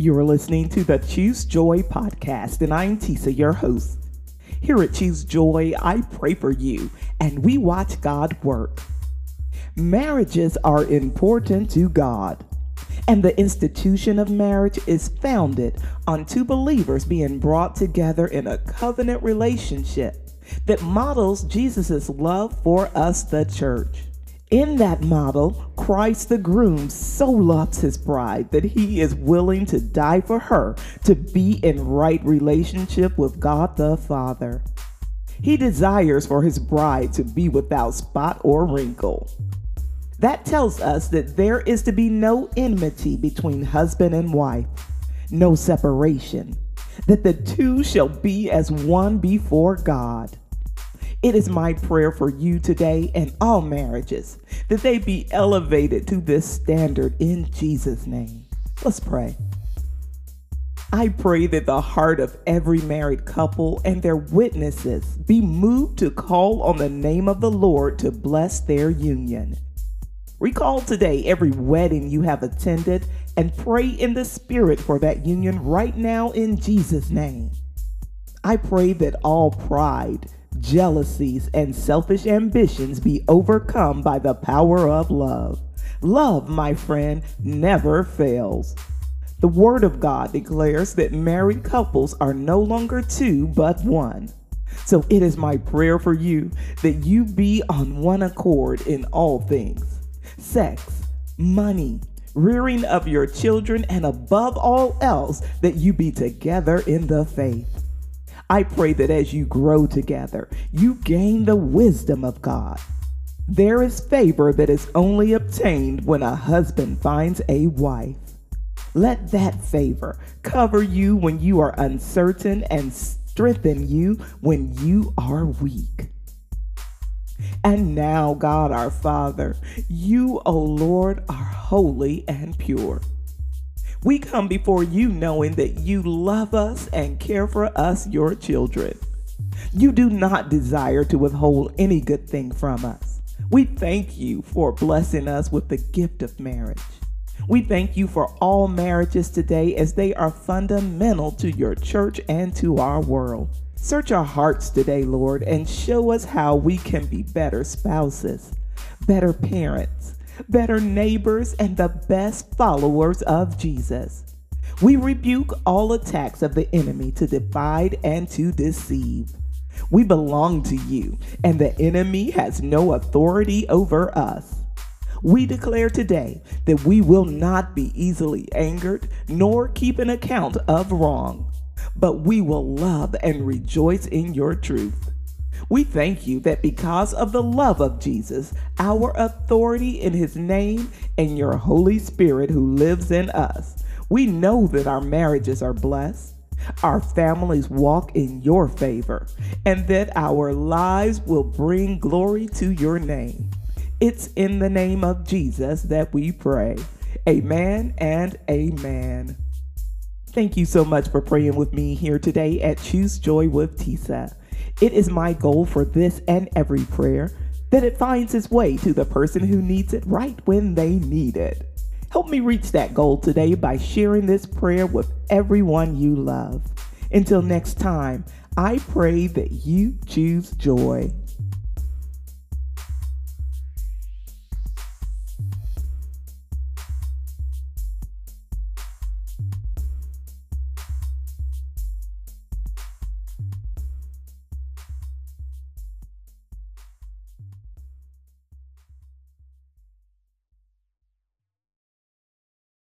You're listening to the Choose Joy podcast, and I'm Tisa, your host. Here at Choose Joy, I pray for you, and we watch God work. Marriages are important to God, and the institution of marriage is founded on two believers being brought together in a covenant relationship that models Jesus' love for us, the church. In that model, Christ the groom so loves his bride that he is willing to die for her to be in right relationship with God the Father. He desires for his bride to be without spot or wrinkle. That tells us that there is to be no enmity between husband and wife, no separation, that the two shall be as one before God. It is my prayer for you today and all marriages that they be elevated to this standard in Jesus' name. Let's pray. I pray that the heart of every married couple and their witnesses be moved to call on the name of the Lord to bless their union. Recall today every wedding you have attended and pray in the Spirit for that union right now in Jesus' name. I pray that all pride, jealousies, and selfish ambitions be overcome by the power of love. Love, my friend, never fails. The Word of God declares that married couples are no longer two, but one. So it is my prayer for you that you be on one accord in all things sex, money, rearing of your children, and above all else, that you be together in the faith. I pray that as you grow together, you gain the wisdom of God. There is favor that is only obtained when a husband finds a wife. Let that favor cover you when you are uncertain and strengthen you when you are weak. And now, God our Father, you, O Lord, are holy and pure. We come before you knowing that you love us and care for us, your children. You do not desire to withhold any good thing from us. We thank you for blessing us with the gift of marriage. We thank you for all marriages today as they are fundamental to your church and to our world. Search our hearts today, Lord, and show us how we can be better spouses, better parents, better neighbors, and the best followers of Jesus. We rebuke all attacks of the enemy to divide and to deceive. We belong to you, and the enemy has no authority over us. We declare today that we will not be easily angered nor keep an account of wrong, but we will love and rejoice in your truth. We thank you that because of the love of Jesus, our authority in his name, and your Holy Spirit who lives in us, we know that our marriages are blessed, our families walk in your favor, and that our lives will bring glory to your name. It's in the name of Jesus that we pray. Amen and amen. Thank you so much for praying with me here today at Choose Joy with Tisa. It is my goal for this and every prayer that it finds its way to the person who needs it right when they need it. Help me reach that goal today by sharing this prayer with everyone you love. Until next time, I pray that you choose joy.